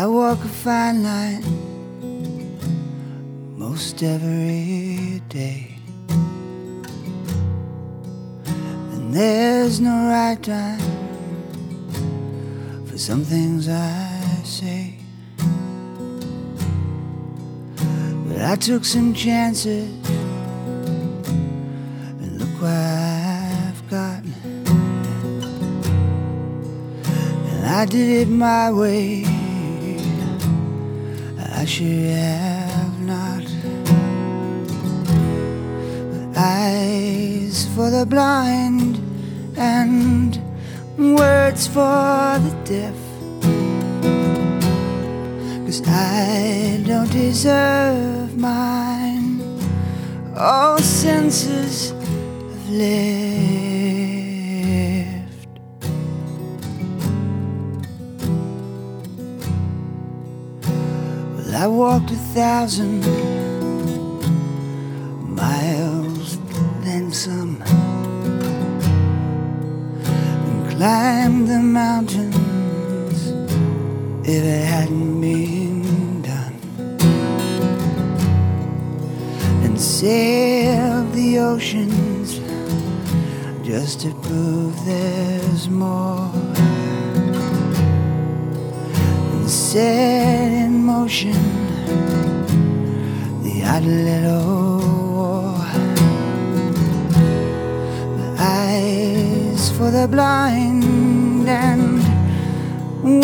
I walk a fine line most every day. And there's no right time for some things I say. But I took some chances, and look what I've gotten. And I did it my way. I should have not. Eyes for the blind and words for the deaf. Cause I don't deserve mine. All senses have left. Well, I walked a thousand miles, then some, and climbed the mountains if it hadn't been done, and sailed the oceans just to prove there's more set in motion the odd little war. The eyes for the blind and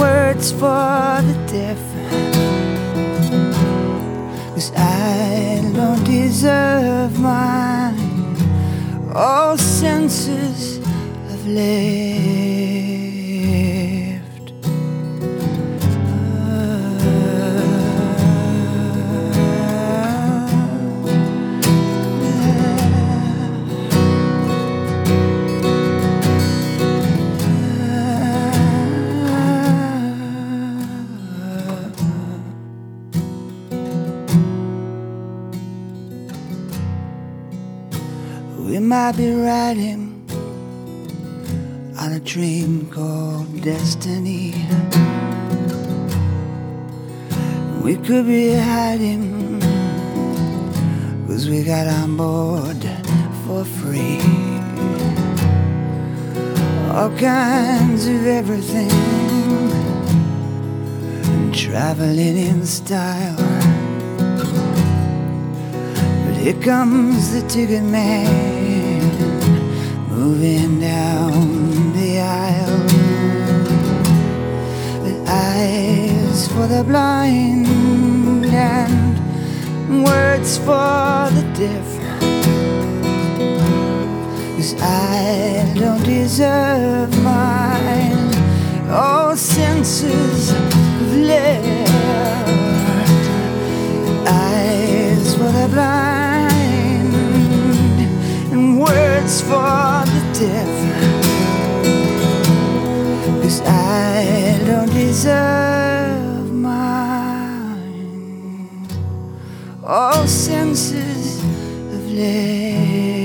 words for the deaf. Cause I don't deserve mine. All senses have left. We might be riding on a train called destiny. We could be hiding cause we got on board for free. All kinds of everything, traveling in style. Here comes the ticket man moving down the aisle. With eyes for the blind and words for the deaf. Cause I don't deserve mine. All senses words for the deaf. Cause I don't deserve mine. All senses have left.